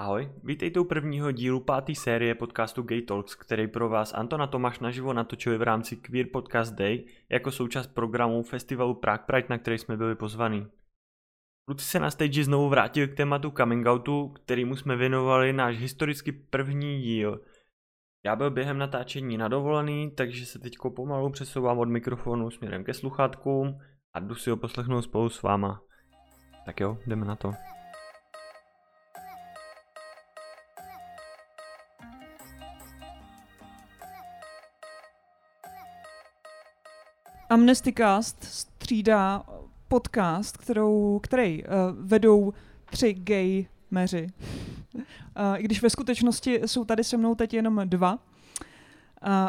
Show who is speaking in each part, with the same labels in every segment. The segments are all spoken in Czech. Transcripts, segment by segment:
Speaker 1: Ahoj, vítejte u prvního dílu páté série podcastu Gay Talks, který pro vás Antona Tomáš naživo natočili v rámci Queer Podcast Day jako součást programu festivalu Prague Pride, na který jsme byli pozvaní. Kluci se na stage znovu vrátili k tématu coming outu, kterýmu jsme věnovali náš historicky první díl. Já byl během natáčení nadovolený, takže se teď pomalu přesouvám od mikrofonu směrem ke sluchátkům a jdu si ho poslechnout spolu s váma. Tak jo, jdeme na to.
Speaker 2: Amnestycast střídá podcast, kterou, který uh, vedou tři gay meři. Uh, I když ve skutečnosti jsou tady se mnou teď jenom dva. Uh,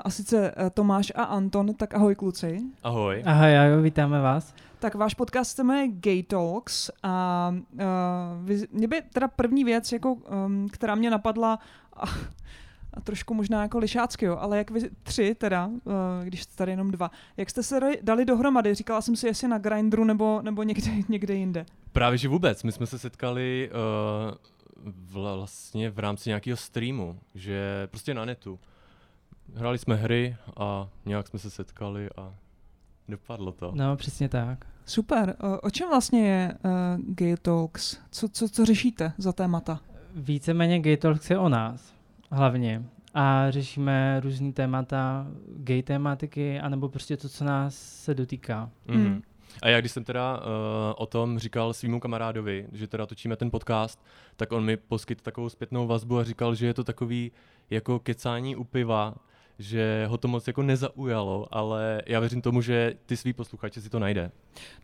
Speaker 2: a sice uh, Tomáš a Anton, tak ahoj kluci.
Speaker 1: Ahoj.
Speaker 3: Ahoj, ahoj, vítáme vás.
Speaker 2: Tak váš podcast se jmenuje Gay Talks a uh, vy, mě by teda první věc, jako, um, která mě napadla, a, a trošku možná jako lišácky, jo, ale jak vy tři teda, uh, když jste tady jenom dva, jak jste se dali dohromady? Říkala jsem si, jestli na Grindru nebo, nebo někde, někde jinde.
Speaker 4: Právě že vůbec. My jsme se setkali uh, vlastně v rámci nějakého streamu, že prostě na netu. Hráli jsme hry a nějak jsme se setkali a dopadlo to.
Speaker 3: No, přesně tak.
Speaker 2: Super. Uh, o čem vlastně je uh, Gay Talks? Co, co, co řešíte za témata?
Speaker 3: Víceméně Gay Talks je o nás hlavně. A řešíme různý témata, gay tématiky, anebo prostě to, co nás se dotýká.
Speaker 4: Mm-hmm. A já když jsem teda uh, o tom říkal svýmu kamarádovi, že teda točíme ten podcast, tak on mi poskytl takovou zpětnou vazbu a říkal, že je to takový jako kecání u piva, že ho to moc jako nezaujalo, ale já věřím tomu, že ty svý posluchači si to najde.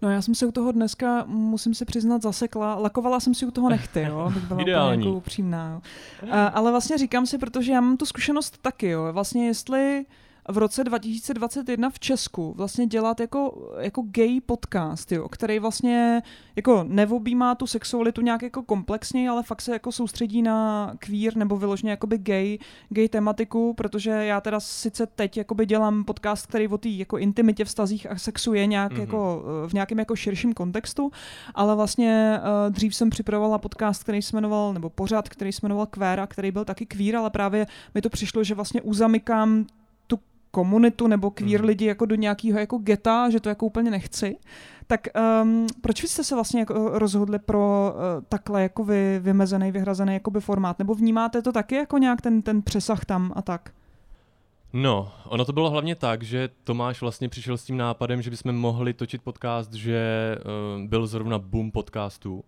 Speaker 2: No já jsem se u toho dneska, musím se přiznat, zasekla. Lakovala jsem si u toho nechty, jo, abych byla
Speaker 4: Ideální.
Speaker 2: jako upřímná. A, ale vlastně říkám si, protože já mám tu zkušenost taky, jo. Vlastně jestli v roce 2021 v Česku vlastně dělat jako, jako gay podcast, jo, který vlastně jako nevobímá tu sexualitu nějak jako komplexně, ale fakt se jako soustředí na queer nebo vyloženě jakoby gay, gay tematiku, protože já teda sice teď jakoby dělám podcast, který o té jako intimitě, vztazích a sexu je nějak mm-hmm. jako v nějakém jako širším kontextu, ale vlastně uh, dřív jsem připravovala podcast, který se jmenoval, nebo pořád, který se jmenoval Queera, který byl taky queer, ale právě mi to přišlo, že vlastně uzamykám komunitu nebo queer mm. lidi jako do nějakého jako geta, že to jako úplně nechci. Tak um, proč jste se vlastně jako rozhodli pro uh, takhle jako vy, vymezený, vyhrazený jakoby formát? Nebo vnímáte to taky jako nějak ten, ten přesah tam a tak?
Speaker 4: No, ono to bylo hlavně tak, že Tomáš vlastně přišel s tím nápadem, že bychom mohli točit podcast, že uh, byl zrovna boom podcastů.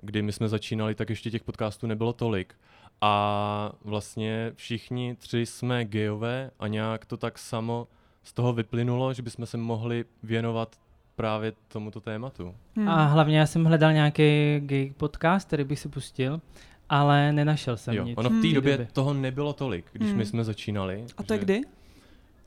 Speaker 4: Kdy my jsme začínali, tak ještě těch podcastů nebylo tolik. A vlastně všichni tři jsme gejové a nějak to tak samo z toho vyplynulo, že bychom se mohli věnovat právě tomuto tématu.
Speaker 3: Hmm. A hlavně já jsem hledal nějaký gay podcast, který bych si pustil, ale nenašel jsem
Speaker 4: jo,
Speaker 3: nic.
Speaker 4: Ono v té době toho nebylo tolik, když hmm. my jsme začínali.
Speaker 2: A to je kdy?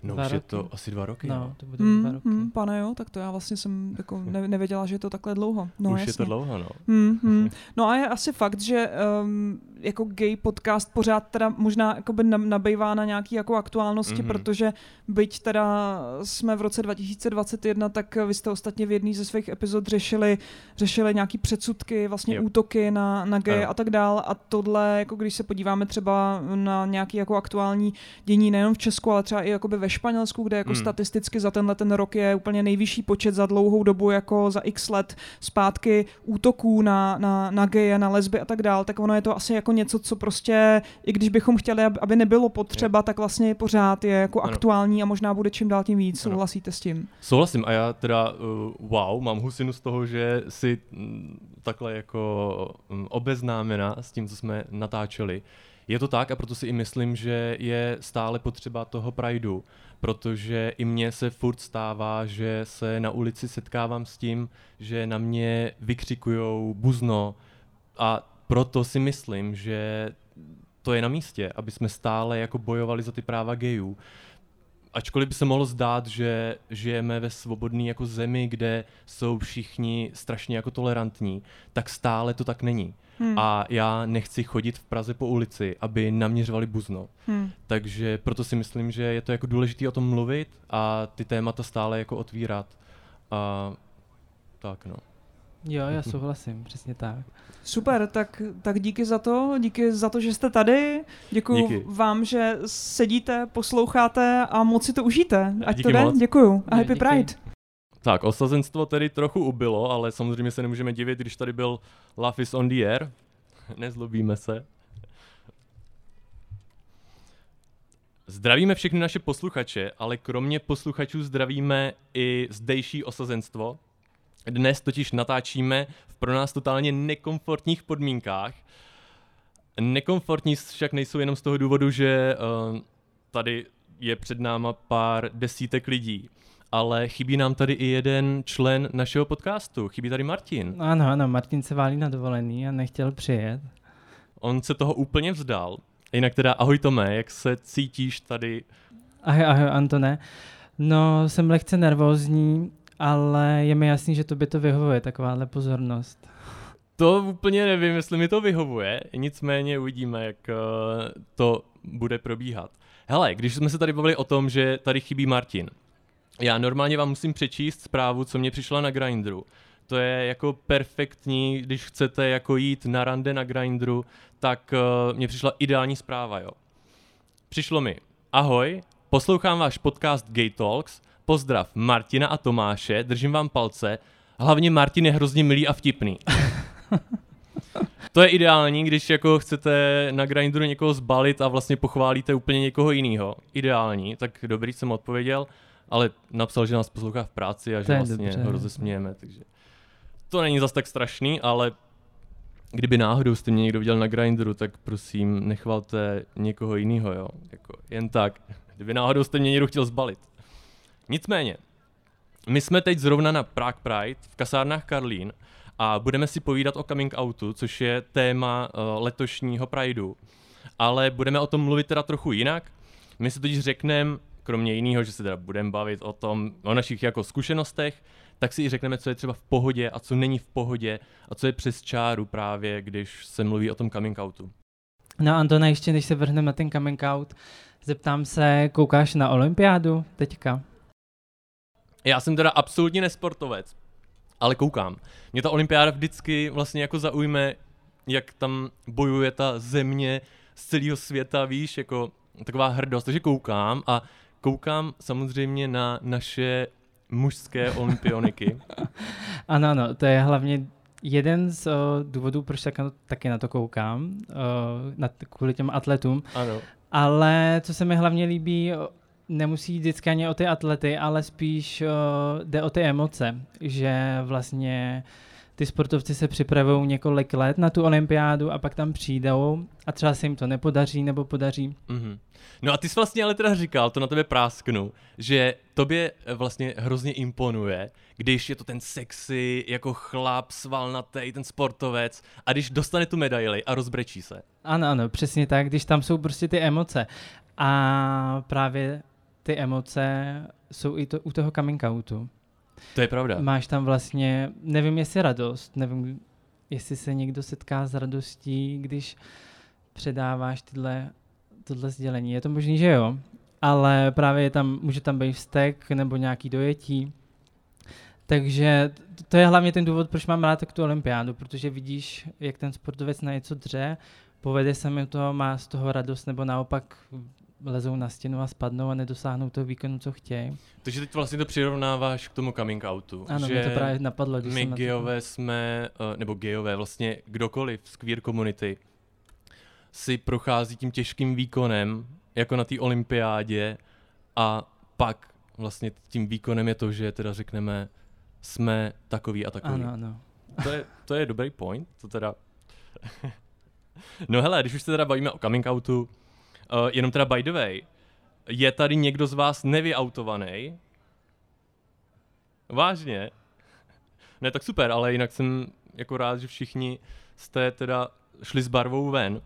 Speaker 4: No dva už roky. je to asi dva roky.
Speaker 3: No,
Speaker 4: no.
Speaker 3: to bude mm, dva roky.
Speaker 2: Mm, pane jo, tak to já vlastně jsem jako ne, nevěděla, že je to takhle dlouho. No,
Speaker 4: už
Speaker 2: jasně.
Speaker 4: je to dlouho, no.
Speaker 2: Mm, mm. No a je asi fakt, že um, jako gay podcast pořád teda možná jakoby nabývá na nějaký jako aktuálnosti, mm-hmm. protože byť teda jsme v roce 2021, tak vy jste ostatně v jedné ze svých epizod řešili, řešili nějaký předsudky, vlastně yep. útoky na, na gay a tak dál a tohle, jako když se podíváme třeba na nějaký jako aktuální dění nejenom v Česku, ale třeba i jakoby ve Španělsku, kde jako mm. statisticky za tenhle ten rok je úplně nejvyšší počet za dlouhou dobu, jako za x let zpátky útoků na, na, na geje, na lesby a tak dál, tak ono je to asi jako něco, co prostě, i když bychom chtěli, aby nebylo potřeba, tak vlastně pořád je jako ano. aktuální a možná bude čím dál tím víc. Souhlasíte s tím?
Speaker 4: Souhlasím a já teda uh, wow, mám husinu z toho, že si m, takhle jako m, obeznámena s tím, co jsme natáčeli. Je to tak a proto si i myslím, že je stále potřeba toho prideu, protože i mně se furt stává, že se na ulici setkávám s tím, že na mě vykřikujou buzno a proto si myslím, že to je na místě, aby jsme stále jako bojovali za ty práva gejů. Ačkoliv by se mohlo zdát, že žijeme ve svobodné jako zemi, kde jsou všichni strašně jako tolerantní, tak stále to tak není. Hmm. A já nechci chodit v Praze po ulici, aby naměřovali buzno. Hmm. Takže proto si myslím, že je to jako důležité o tom mluvit a ty témata stále jako otvírat. A tak no.
Speaker 3: Jo, já souhlasím, přesně tak.
Speaker 2: Super, tak, tak díky za to, díky za to, že jste tady, děkuji
Speaker 4: Díky.
Speaker 2: vám, že sedíte, posloucháte a moc si to užijte. Ať
Speaker 4: Díky
Speaker 2: to jde,
Speaker 4: moc.
Speaker 2: děkuju. A happy
Speaker 3: díky.
Speaker 2: Pride.
Speaker 4: Tak, osazenstvo tedy trochu ubylo, ale samozřejmě se nemůžeme divit, když tady byl Love is on the air. Nezlobíme se. Zdravíme všechny naše posluchače, ale kromě posluchačů zdravíme i zdejší osazenstvo. Dnes totiž natáčíme v pro nás totálně nekomfortních podmínkách. Nekomfortní však nejsou jenom z toho důvodu, že uh, tady je před náma pár desítek lidí, ale chybí nám tady i jeden člen našeho podcastu. Chybí tady Martin.
Speaker 3: Ano, ano, Martin se válí na dovolený a nechtěl přijet.
Speaker 4: On se toho úplně vzdal. Jinak teda ahoj Tome, jak se cítíš tady?
Speaker 3: Ahoj, ahoj, Antone. No, jsem lehce nervózní, ale je mi jasný, že to by to vyhovuje, takováhle pozornost.
Speaker 4: To úplně nevím, jestli mi to vyhovuje, nicméně uvidíme, jak uh, to bude probíhat. Hele, když jsme se tady bavili o tom, že tady chybí Martin, já normálně vám musím přečíst zprávu, co mě přišla na Grindru. To je jako perfektní, když chcete jako jít na rande na Grindru, tak uh, mě přišla ideální zpráva, jo. Přišlo mi, ahoj, poslouchám váš podcast Gay Talks, pozdrav Martina a Tomáše, držím vám palce, hlavně Martin je hrozně milý a vtipný. To je ideální, když jako chcete na Grindru někoho zbalit a vlastně pochválíte úplně někoho jiného. Ideální, tak dobrý jsem odpověděl, ale napsal, že nás poslouchá v práci a že vlastně
Speaker 3: dobře.
Speaker 4: ho rozesmějeme, takže to není zas tak strašný, ale kdyby náhodou jste mě někdo viděl na Grindru, tak prosím nechvalte někoho jiného, jo, jako jen tak. Kdyby náhodou jste mě někdo chtěl zbalit. Nicméně, my jsme teď zrovna na Prague Pride v kasárnách Karlín a budeme si povídat o coming outu, což je téma uh, letošního Prideu. Ale budeme o tom mluvit teda trochu jinak. My si totiž řekneme, kromě jiného, že se teda budeme bavit o tom, o našich jako zkušenostech, tak si i řekneme, co je třeba v pohodě a co není v pohodě a co je přes čáru právě, když se mluví o tom coming outu.
Speaker 3: No Antone, ještě než se vrhneme na ten coming out, zeptám se, koukáš na olympiádu teďka?
Speaker 4: Já jsem teda absolutně nesportovec, ale koukám. Mě ta olympiáda vždycky vlastně jako zaujme, jak tam bojuje ta země z celého světa, víš, jako taková hrdost, takže koukám a koukám samozřejmě na naše mužské olympioniky.
Speaker 3: Ano, ano, to je hlavně jeden z uh, důvodů, proč tak, na- taky na to koukám, uh, na, kvůli těm atletům.
Speaker 4: Ano.
Speaker 3: Ale co se mi hlavně líbí, nemusí jít vždycky ani o ty atlety, ale spíš uh, jde o ty emoce, že vlastně ty sportovci se připravují několik let na tu olympiádu a pak tam přijdou a třeba se jim to nepodaří nebo podaří.
Speaker 4: Mhm. No a ty jsi vlastně ale teda říkal, to na tebe prásknu, že tobě eh, vlastně hrozně imponuje, když je to ten sexy, jako chlap, svalnatý, ten sportovec a když dostane tu medaili a rozbrečí se.
Speaker 3: Ano, ano, přesně tak, když tam jsou prostě ty emoce. A právě ty emoce jsou i to, u toho coming outu.
Speaker 4: To je pravda.
Speaker 3: Máš tam vlastně, nevím jestli radost, nevím jestli se někdo setká s radostí, když předáváš tyhle, tohle sdělení. Je to možný, že jo, ale právě je tam, může tam být vztek nebo nějaký dojetí. Takže to je hlavně ten důvod, proč mám rád tak tu olympiádu, protože vidíš, jak ten sportovec na něco dře, povede se mi to, má z toho radost, nebo naopak lezou na stěnu a spadnou a nedosáhnou toho výkonu, co chtějí.
Speaker 4: Takže teď vlastně to přirovnáváš k tomu coming outu.
Speaker 3: Ano,
Speaker 4: že
Speaker 3: mě to právě napadlo, když
Speaker 4: my
Speaker 3: jsem na to-
Speaker 4: geové jsme, eh, nebo geové, vlastně kdokoliv z queer komunity si prochází tím těžkým výkonem, jako na té olympiádě a pak vlastně tím výkonem je to, že teda řekneme, jsme takový a takový.
Speaker 3: Ano, ano.
Speaker 4: To je, to je dobrý point, to teda... no hele, když už se teda bavíme o coming outu, uh, jenom teda by the way, je tady někdo z vás nevyautovaný? Vážně? Ne, tak super, ale jinak jsem jako rád, že všichni jste teda šli s barvou ven.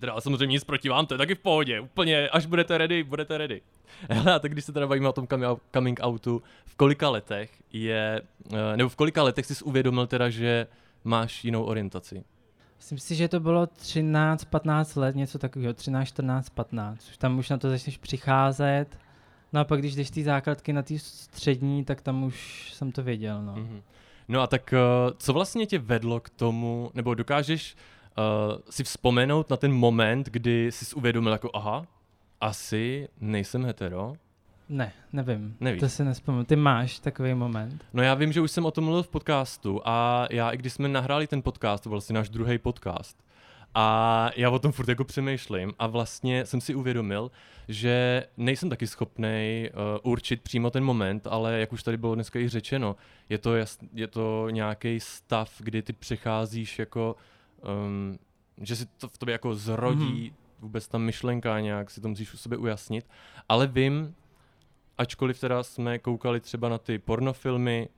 Speaker 4: Teda samozřejmě nic proti vám, to je taky v pohodě, úplně, až budete ready, budete ready. Hele, a tak když se teda bavíme o tom coming- outu, v kolika letech je, eh, nebo v kolika letech jsi uvědomil teda, že máš jinou orientaci?
Speaker 3: Myslím si, že to bylo 13, 15 let, něco takového, 13, 14, 15. Už tam už na to začneš přicházet. No a pak když jdeš ty základky na ty střední, tak tam už jsem to věděl, no.
Speaker 4: Mhm. No a tak uh, co vlastně tě vedlo k tomu, nebo dokážeš uh, si vzpomenout na ten moment, kdy jsi uvědomil jako aha, asi nejsem hetero?
Speaker 3: Ne, nevím.
Speaker 4: Nevíš.
Speaker 3: To si nespomínám. Ty máš takový moment.
Speaker 4: No já vím, že už jsem o tom mluvil v podcastu a já, i když jsme nahráli ten podcast, to byl vlastně náš druhý podcast, a já o tom furt jako přemýšlím a vlastně jsem si uvědomil, že nejsem taky schopný uh, určit přímo ten moment, ale jak už tady bylo dneska i řečeno, je to, jas, je to nějaký stav, kdy ty přecházíš jako, um, že si to v tobě jako zrodí, mm. vůbec ta myšlenka nějak si to musíš u sebe ujasnit, ale vím, ačkoliv teda jsme koukali třeba na ty pornofilmy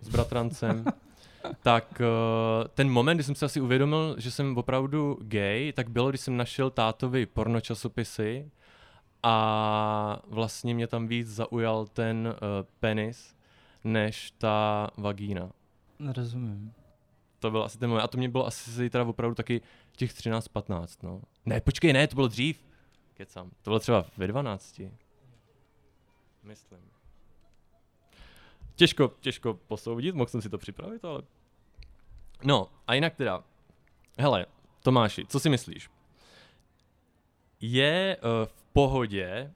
Speaker 4: s bratrancem, tak uh, ten moment, kdy jsem si asi uvědomil, že jsem opravdu gay, tak bylo, když jsem našel tátovi pornočasopisy a vlastně mě tam víc zaujal ten uh, penis, než ta vagína.
Speaker 3: Rozumím.
Speaker 4: To byl asi ten moment. A to mě bylo asi teda opravdu taky těch 13-15, no. Ne, počkej, ne, to bylo dřív. Kecam. To bylo třeba ve 12. Myslím. Těžko, těžko posoudit, mohl jsem si to připravit, ale... No, a jinak teda, hele, Tomáši, co si myslíš? Je uh, v pohodě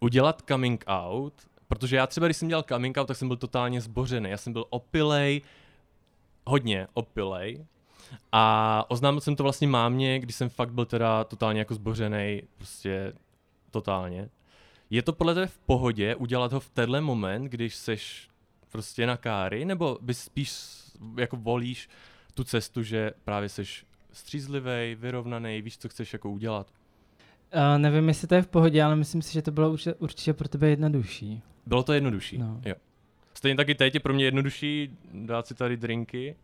Speaker 4: udělat coming out, protože já třeba, když jsem dělal coming out, tak jsem byl totálně zbořený. Já jsem byl opilej, hodně opilej. A oznámil jsem to vlastně mámě, když jsem fakt byl teda totálně jako zbořený, prostě totálně. Je to podle tebe v pohodě udělat ho v tenhle moment, když seš prostě na káry, nebo bys spíš jako volíš tu cestu, že právě seš střízlivý, vyrovnaný, víš, co chceš jako udělat?
Speaker 3: Uh, nevím, jestli to je v pohodě, ale myslím si, že to bylo určitě, určitě pro tebe jednodušší.
Speaker 4: Bylo to jednodušší,
Speaker 3: No.
Speaker 4: jo. Stejně taky teď je pro mě jednodušší dát si tady drinky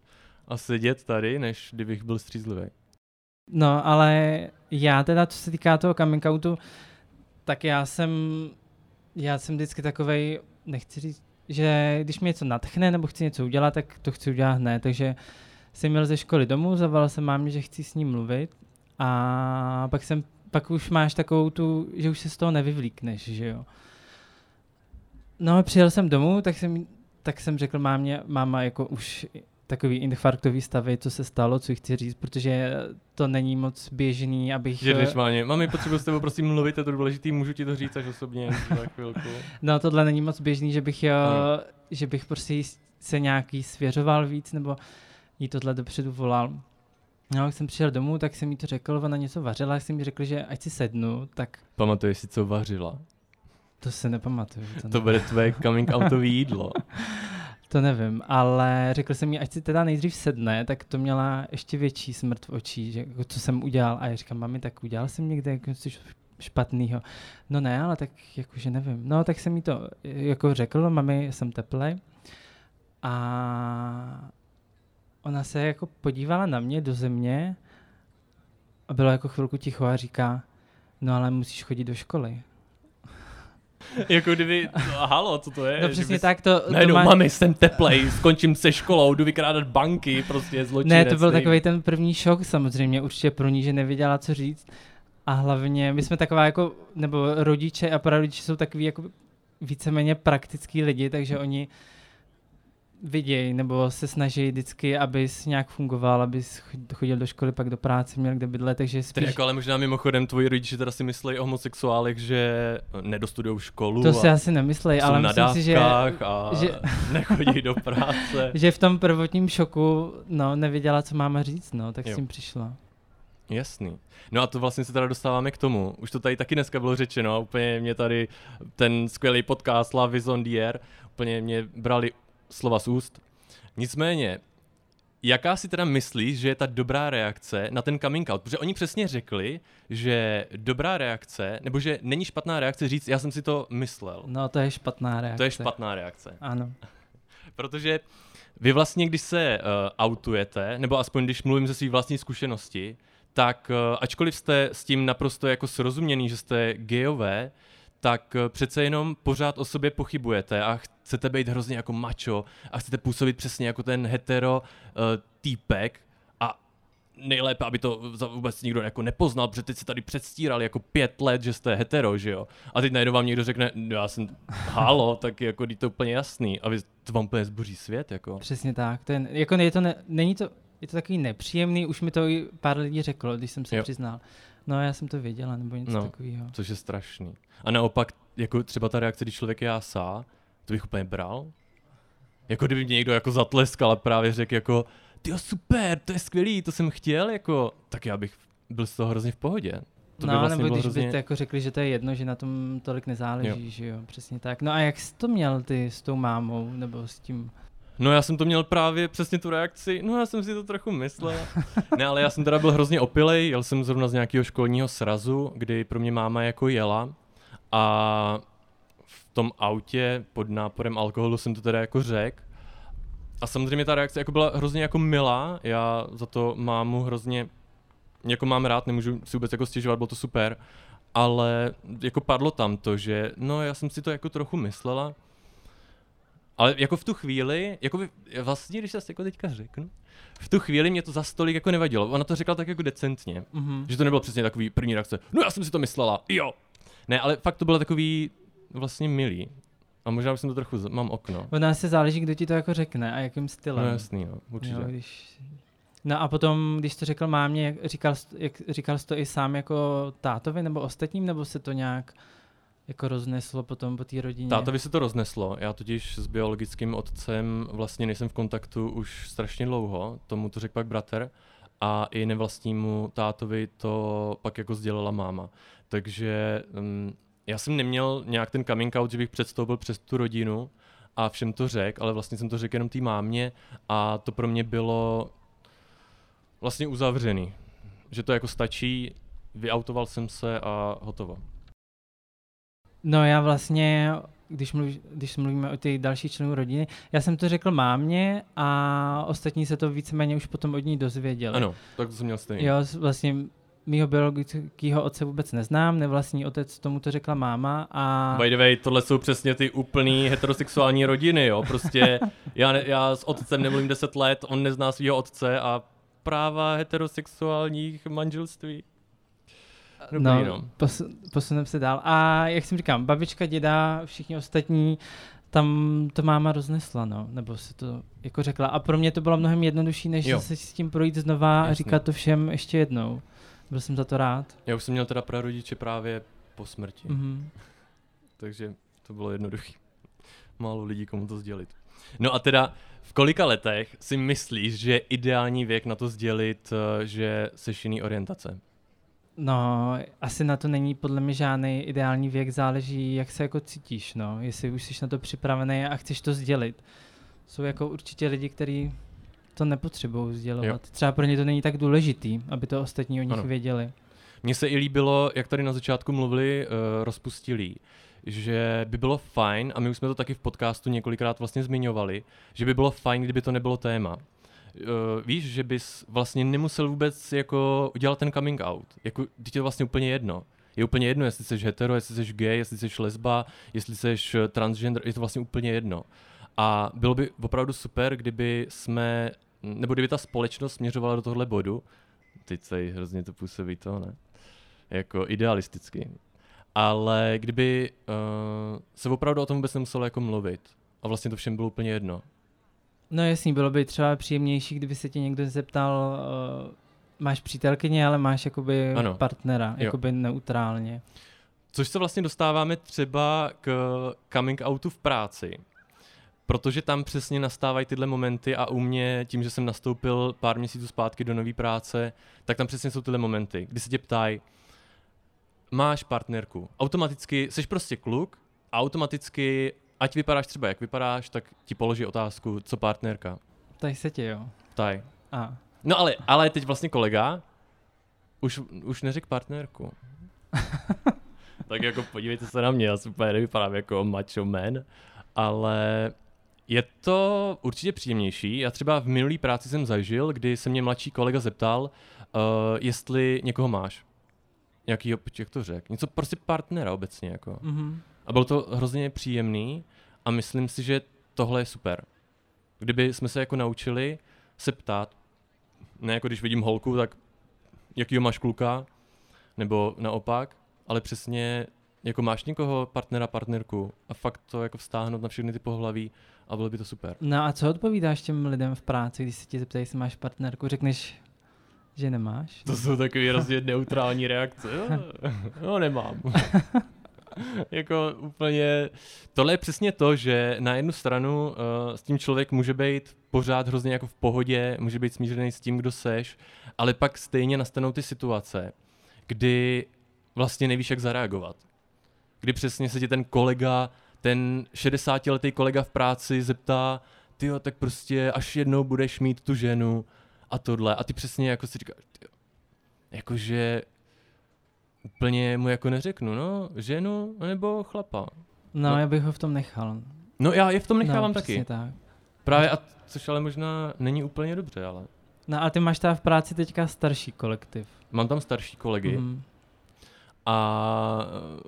Speaker 4: a sedět tady, než kdybych byl střízlivý.
Speaker 3: No, ale já teda, co se týká toho coming outu, tak já jsem, já jsem vždycky takovej, nechci říct, že když mě něco natchne nebo chci něco udělat, tak to chci udělat hned, takže jsem měl ze školy domů, zavolal jsem mámě, že chci s ním mluvit a pak jsem, pak už máš takovou tu, že už se z toho nevyvlíkneš, že jo. No a přijel jsem domů, tak jsem, tak jsem řekl mámě, máma jako už takový infarktový stavy, co se stalo, co chci říct, protože to není moc běžný, abych...
Speaker 4: Že jdeš máně, mami, potřebuji s tebou prosím mluvit, je to důležitý, můžu ti to říct až osobně za chvilku.
Speaker 3: No tohle není moc běžný, že bych,
Speaker 4: Ano.
Speaker 3: že bych prostě se nějaký svěřoval víc, nebo jí tohle dopředu volal. No, jak jsem přišel domů, tak jsem jí to řekl, ona něco vařila, jak jsem jí řekl, že ať si sednu, tak
Speaker 4: Pamatuješ si, co vařila?
Speaker 3: to se nepamatuju. To,
Speaker 4: To bude tvoje coming outový jídlo.
Speaker 3: To nevím, ale řekl jsem jí, ať si teda nejdřív sedne, tak to měla ještě větší smrt v očích, že jako, co jsem udělal. A já říkám, mami, tak udělal jsem někde jako něco špatného. No ne, ale tak jakože nevím. No tak jsem jí to jako řekl, mami, jsem teplej. A ona se jako podívala na mě do země a bylo jako chvilku ticho a říká, no ale musíš chodit do školy.
Speaker 4: Jako kdyby, no, halo, co to je?
Speaker 3: No přesně
Speaker 4: bys-
Speaker 3: tak to, to
Speaker 4: Najednou,
Speaker 3: má-
Speaker 4: mami, jsem teplej, skončím se školou, jdu vykrádat banky, prostě zločinec.
Speaker 3: Ne, to byl
Speaker 4: nej-
Speaker 3: takový ten první šok samozřejmě určitě pro ní, že nevěděla, co říct. A hlavně, my jsme taková jako, nebo rodiče a prarodiče jsou takový jako víceméně praktický lidi, takže oni vidějí nebo se snaží vždycky, abys nějak fungoval, abys chodil do školy, pak do práce, měl kde bydlet, takže
Speaker 4: Tedy
Speaker 3: spíš...
Speaker 4: jako ale možná mimochodem tvoji rodiče teda si myslí o homosexuálech, že nedostudujou školu
Speaker 3: To si asi nemyslej,
Speaker 4: jsou
Speaker 3: ale
Speaker 4: na
Speaker 3: myslím si, že,
Speaker 4: a
Speaker 3: že-
Speaker 4: nechodí do práce.
Speaker 3: že v tom prvotním šoku no, nevěděla, co máma říct, no, tak
Speaker 4: Jo.
Speaker 3: s tím přišla.
Speaker 4: Jasný. No a to vlastně se teda dostáváme k tomu. Už to tady taky dneska bylo řečeno. Úplně mě tady ten skvělý podcast Love is on the air, úplně mě brali slova z úst. Nicméně, jaká si teda myslíš, že je ta dobrá reakce na ten coming out? Protože oni přesně řekli, že dobrá reakce, nebo že není špatná reakce říct, já jsem si to myslel.
Speaker 3: No, to je špatná reakce.
Speaker 4: To je špatná reakce.
Speaker 3: Ano.
Speaker 4: Protože vy vlastně, když se uh, autujete, nebo aspoň když mluvím ze své vlastní zkušenosti, tak uh, ačkoliv jste s tím naprosto jako srozuměný, že jste gejové, tak uh, přece jenom pořád o sobě pochybujete a chcete být hrozně jako macho a chcete působit přesně jako ten hetero uh, týpek a nejlépe, aby to vůbec nikdo jako nepoznal, protože teď se tady předstíral jako pět let, že jste hetero, že jo. A teď najednou vám někdo řekne, no já jsem halo, tak jako je to úplně jasný. A vy to vám úplně zboří svět, jako.
Speaker 3: Přesně tak. Je, jako je to ne, není to, je to takový nepříjemný, už mi to i pár lidí řeklo, když jsem se
Speaker 4: Jo.
Speaker 3: přiznal. No já jsem to věděla, nebo něco
Speaker 4: No.
Speaker 3: takového.
Speaker 4: Což je strašný. A naopak, jako třeba ta reakce, když člověk je jásá, to bych úplně bral. Jako kdyby mě někdo jako zatleskal a právě řekl jako, ty super, to je skvělý, to jsem chtěl, jako, tak já bych byl z toho hrozně v pohodě. To by
Speaker 3: no,
Speaker 4: vlastně
Speaker 3: nebo když
Speaker 4: hrozně...
Speaker 3: byste jako řekli, že to je jedno, že na tom tolik nezáleží,
Speaker 4: Jo.
Speaker 3: jo. že jo, přesně tak. No a jak jsi to měl ty s tou mámou, nebo s tím?
Speaker 4: No já jsem to měl právě přesně tu reakci, no já jsem si to trochu myslel. ne, ale já jsem teda byl hrozně opilej, jel jsem zrovna z nějakého školního srazu, kdy pro mě máma jako jela. A v tom autě pod náporem alkoholu jsem to teda jako řekl. A samozřejmě ta reakce jako byla hrozně jako milá, já za to mámu hrozně jako mám rád, nemůžu si vůbec jako stěžovat, bylo to super, ale jako padlo tam to, že no já jsem si to jako trochu myslela, ale jako v tu chvíli, jako by, vlastně, když se jako teďka řeknu, v tu chvíli mě to za stolik jako nevadilo. Ona to řekla tak jako decentně.
Speaker 3: Mhm.
Speaker 4: Že to nebylo přesně takový první reakce. No já jsem si to myslela, jo. Ne, ale fakt to bylo takový vlastně milý. A možná už jsem to trochu, z- mám okno.
Speaker 3: Ono se záleží, kdo ti to jako řekne a jakým stylem.
Speaker 4: No jasný, no, určitě.
Speaker 3: Jo, když... No a potom, když to řekl mámě, říkal, jsi- jak, říkal jsi to i sám jako tátovi nebo ostatním, nebo se to nějak jako rozneslo potom po té rodině?
Speaker 4: Tátovi se to rozneslo, já totiž s biologickým otcem vlastně nejsem v kontaktu už strašně dlouho, tomu to řekl pak bratr a i nevlastnímu tátovi to pak jako sdělila máma. Takže um, já jsem neměl nějak ten coming out, že bych předstoupil přes tu rodinu a všem to řekl, ale vlastně jsem to řekl jenom té mámě a to pro mě bylo vlastně uzavřený. Že to jako stačí, vyautoval jsem se a hotovo.
Speaker 3: No já vlastně, když, mluví, když mluvíme o těch dalších členů rodiny, já jsem to řekl mámě a ostatní se to víceméně už potom od ní dozvěděli.
Speaker 4: Ano, tak to jsem měl stejný.
Speaker 3: Jo, vlastně mýho biologického otce vůbec neznám, nevlastní otec, tomu to řekla máma a...
Speaker 4: By the way, tohle jsou přesně ty úplný heterosexuální rodiny, jo. Prostě já, ne, já s otcem nemluvím 10 let, on nezná svého otce a práva heterosexuálních manželství. Dobrý, no. no.
Speaker 3: Pos, posuneme se dál. A jak jsem říkám, babička, děda, všichni ostatní, tam to máma roznesla, no, nebo se to jako řekla. A pro mě to bylo mnohem jednodušší, než
Speaker 4: Jo.
Speaker 3: se s tím projít znova a
Speaker 4: Jasně.
Speaker 3: říkat to všem ještě jednou. Byl jsem za to rád.
Speaker 4: Já už jsem měl teda prarodiče právě po smrti, mm.
Speaker 3: Mhm.
Speaker 4: takže to bylo jednoduché. Málo lidí komu to sdělit. No a teda, v kolika letech si myslíš, že je ideální věk na to sdělit, eh, že seš jiný orientace?
Speaker 3: No, asi na to není podle mě žádný ideální věk, záleží, jak se jako cítíš, no. Jestli už jsi na to připravený a chceš to sdělit. Jsou jako určitě lidi, kteří to nepotřebují sdělovat.
Speaker 4: Jo.
Speaker 3: Třeba pro ně to není tak důležitý, aby to ostatní o nich
Speaker 4: Ano.
Speaker 3: věděli.
Speaker 4: Mně se i líbilo, jak tady na začátku mluvili uh, rozpustilí, že by bylo fajn, a my už jsme to taky v podcastu několikrát vlastně zmiňovali, že by bylo fajn, kdyby to nebylo téma. Uh, víš, že bys vlastně nemusel vůbec jako udělat ten coming out. Jako, teď je vlastně úplně jedno. Je úplně jedno, jestli jsi hetero, jestli jsi gay, jestli jsi lesba, jestli jsi eh, transgender, je to vlastně úplně jedno. A bylo by opravdu super, kdyby jsme, nebo kdyby ta společnost směřovala do tohle bodu, teď se hrozně to působí to, ne? Jako idealisticky. Ale kdyby uh, se opravdu o tom vůbec nemuselo jako mluvit a vlastně to všem bylo úplně jedno.
Speaker 3: No jasný, bylo by třeba příjemnější, kdyby se tě někdo zeptal, uh, máš přítelkyně, ale máš jakoby
Speaker 4: Ano.
Speaker 3: partnera,
Speaker 4: Jo.
Speaker 3: jakoby neutrálně.
Speaker 4: Což se vlastně dostáváme třeba k coming outu v práci. Protože tam přesně nastávají tyhle momenty a u mě, tím, že jsem nastoupil pár měsíců zpátky do nové práce, tak tam přesně jsou tyhle momenty, kdy se tě ptají, máš partnerku, automaticky, jsi prostě kluk a automaticky, ať vypadáš třeba jak vypadáš, tak ti položí otázku, co partnerka.
Speaker 3: Tady se tě, jo.
Speaker 4: Ptaj.
Speaker 3: A.
Speaker 4: No ale, ale teď vlastně kolega už, už neřekl partnerku. tak jako podívejte se na mě, já super nevypadám jako macho man, ale je to určitě příjemnější. Já třeba v minulý práci jsem zažil, kdy se mě mladší kolega zeptal, uh, jestli někoho máš. Jakýho, jak to řekl? Něco prostě partnera obecně. Jako.
Speaker 3: Mhm.
Speaker 4: A bylo to hrozně příjemný a myslím si, že tohle je super. Kdyby jsme se jako naučili se ptát, Ne jako když vidím holku, tak jakýho máš kluka, nebo naopak, ale přesně jako máš někoho, partnera, partnerku a fakt to jako vztáhnout na všechny ty pohlaví a bylo by to super.
Speaker 3: No a co odpovídáš těm lidem v práci, když se ti zeptají, jestli máš partnerku, řekneš, že nemáš?
Speaker 4: To jsou takové hrozně neutrální reakce. Jo, no nemám. jako úplně, tohle je přesně to, že na jednu stranu uh, s tím člověk může být pořád hrozně jako v pohodě, může být smířený s tím, kdo seš, ale pak stejně nastanou ty situace, kdy vlastně nevíš, jak zareagovat. Kdy přesně se ti ten kolega, ten 60-letý kolega v práci zeptá, ty tak prostě až jednou budeš mít tu ženu a tohle. A ty přesně jako si říkáš, jakože úplně mu jako neřeknu, no, ženu nebo chlapa.
Speaker 3: No,
Speaker 4: No.
Speaker 3: já bych ho v tom nechal.
Speaker 4: No já je v tom nechávám
Speaker 3: no,
Speaker 4: taky.
Speaker 3: Tak.
Speaker 4: Právě, a což ale možná není úplně dobře, ale
Speaker 3: No a ty máš teda v práci teďka starší kolektiv.
Speaker 4: mám tam starší kolegy
Speaker 3: Mhm.
Speaker 4: a eh,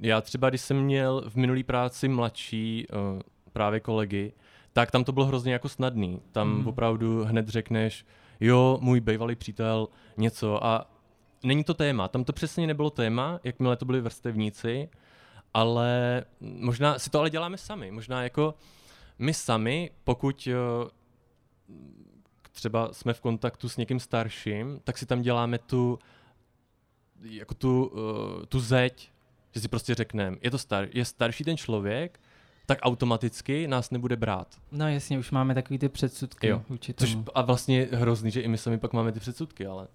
Speaker 4: já třeba, když jsem měl v minulý práci mladší uh, právě kolegy, tak tam to bylo hrozně jako snadný. Tam
Speaker 3: Mhm.
Speaker 4: opravdu hned řekneš, jo, můj bývalý přítel, něco a není to téma. Tam to přesně nebylo téma, jakmile to byli vrstevníci, ale možná si to ale děláme sami. Možná jako my sami, pokud eh, třeba jsme v kontaktu s někým starším, tak si tam děláme tu jako tu, uh, tu zeď, že si prostě řekneme, je to star, je starší ten člověk, tak automaticky nás nebude brát.
Speaker 3: No jasně, už máme takový ty předsudky
Speaker 4: Jo,
Speaker 3: vůči
Speaker 4: Což a vlastně je hrozný, že i my sami pak máme ty předsudky, ale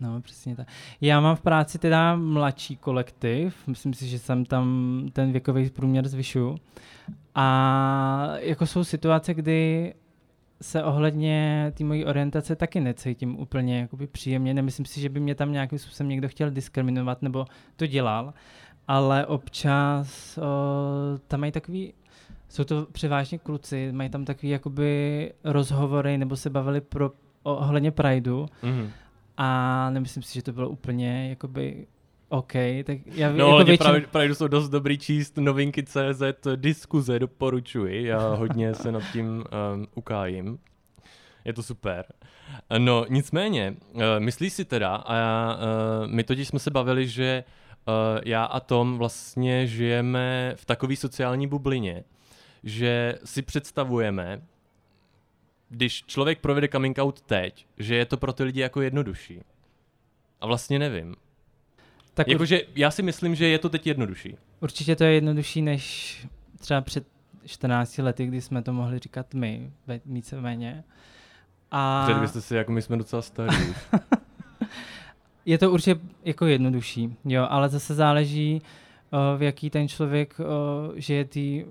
Speaker 3: No, přesně tak. Já mám v práci teda mladší kolektiv, myslím si, že jsem tam ten věkový průměr zvyšuju. A jako jsou situace, kdy se ohledně té mojí orientace taky necítím úplně jakoby příjemně. Nemyslím si, že by mě tam nějakým způsobem někdo chtěl diskriminovat nebo to dělal, ale občas o, tam mají takový, jsou to převážně kluci, mají tam takový jakoby rozhovory nebo se bavili pro, ohledně Prideu
Speaker 4: mm.
Speaker 3: A nemyslím si, že to bylo úplně jakoby OK, tak já
Speaker 4: No,
Speaker 3: jako většin...
Speaker 4: právě, právě jsou dost dobrý číst novinky CZ, diskuze doporučuji, já hodně se nad tím um, ukájím. Je to super. No, nicméně, uh, myslíš si teda, a já, uh, my totiž jsme se bavili, že uh, já a Tom vlastně žijeme v takové sociální bublině, že si představujeme, když člověk provede coming out teď, že je to pro ty lidi jako jednodušší. A vlastně nevím.
Speaker 3: tak
Speaker 4: Jakože já si myslím, že je to teď jednodušší.
Speaker 3: určitě to je jednodušší než třeba před 14 lety, kdy jsme to mohli říkat my, víceméně. A
Speaker 4: Řekli byste si, jako my jsme docela starí.
Speaker 3: je to určitě jako jednodušší, jo, ale zase záleží, o, v jaký ten člověk o, žije tý,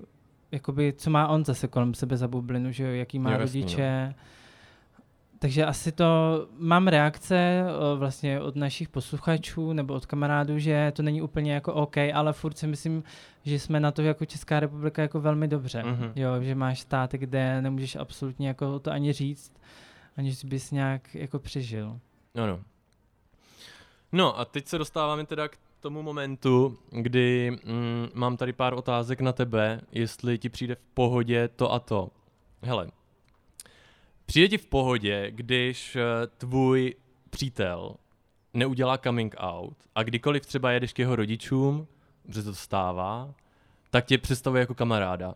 Speaker 3: jakoby, co má on zase kolem sebe za bublinu, že jo, jaký má
Speaker 4: Jo, jasný,
Speaker 3: rodiče. Takže asi to, mám reakce vlastně od našich posluchačů nebo od kamarádů, že to není úplně jako OK, ale furt si myslím, že jsme na to jako Česká republika jako velmi dobře.
Speaker 4: Mhm.
Speaker 3: Jo, že máš státy, kde nemůžeš absolutně jako to ani říct, aniž bys nějak jako přežil.
Speaker 4: No, no. No a teď se dostáváme teda k tomu momentu, kdy mm, mám tady pár otázek na tebe, jestli ti přijde v pohodě to a to. Hele, přijde ti v pohodě, když eh, tvůj přítel neudělá coming out a kdykoliv třeba jedeš k jeho rodičům, protože to stává, tak tě představuje jako kamaráda.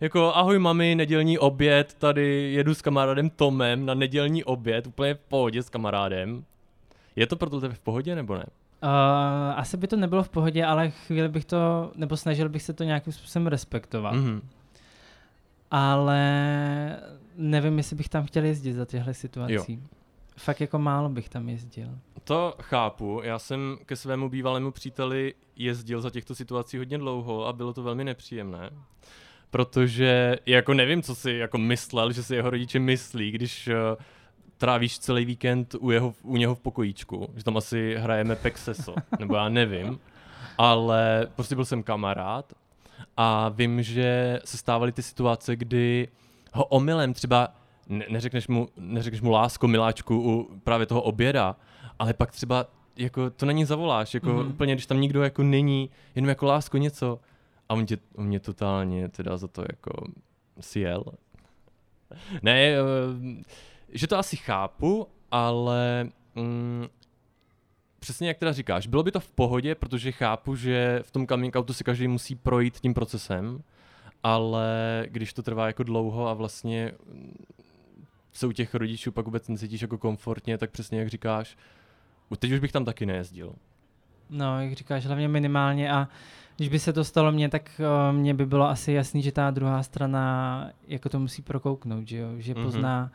Speaker 4: Jako ahoj mami, nedělní oběd, tady jedu s kamarádem Tomem na nedělní oběd, úplně v pohodě s kamarádem. Je to pro tebe v pohodě nebo ne?
Speaker 3: Uh, asi by to nebylo v pohodě, ale chvíli bych to, nebo snažil bych se to nějakým způsobem respektovat. Mm.
Speaker 4: Mhm.
Speaker 3: Ale nevím, jestli bych tam chtěl jezdit za těchto situací. Jo. Fakt jako málo bych tam jezdil.
Speaker 4: To chápu, já jsem ke svému bývalému příteli jezdil za těchto situací hodně dlouho a bylo to velmi nepříjemné. Protože jako nevím, co si jako myslel, že si jeho rodiče myslí, když uh, trávíš celý víkend u, jeho, u něho v pokojíčku, že tam asi hrajeme Pexeso, nebo já nevím. Ale prostě byl jsem kamarád a vím, že se stávaly ty situace, kdy ho omylem třeba ne, neřekneš, mu, neřekneš mu lásko, miláčku u právě toho oběda, ale pak třeba jako to na ní zavoláš, jako
Speaker 3: Mhm.
Speaker 4: mm-hmm. úplně, když tam nikdo jako není, jenom jako lásko něco a on, tě, on mě totálně teda za to jako sjel. Ne, eh, že to asi chápu, ale mm, přesně jak teda říkáš, bylo by to v pohodě, protože chápu, že v tom coming outu si každý musí projít tím procesem, ale když to trvá jako dlouho a vlastně mm, se u těch rodičů pak vůbec necítíš jako komfortně, tak přesně jak říkáš, teď už bych tam taky nejezdil.
Speaker 3: No, jak říkáš, hlavně minimálně a když by se to stalo mně, tak uh, mně by bylo asi jasný, že ta druhá strana jako to musí prokouknout, že jo? Že mm-hmm. pozná,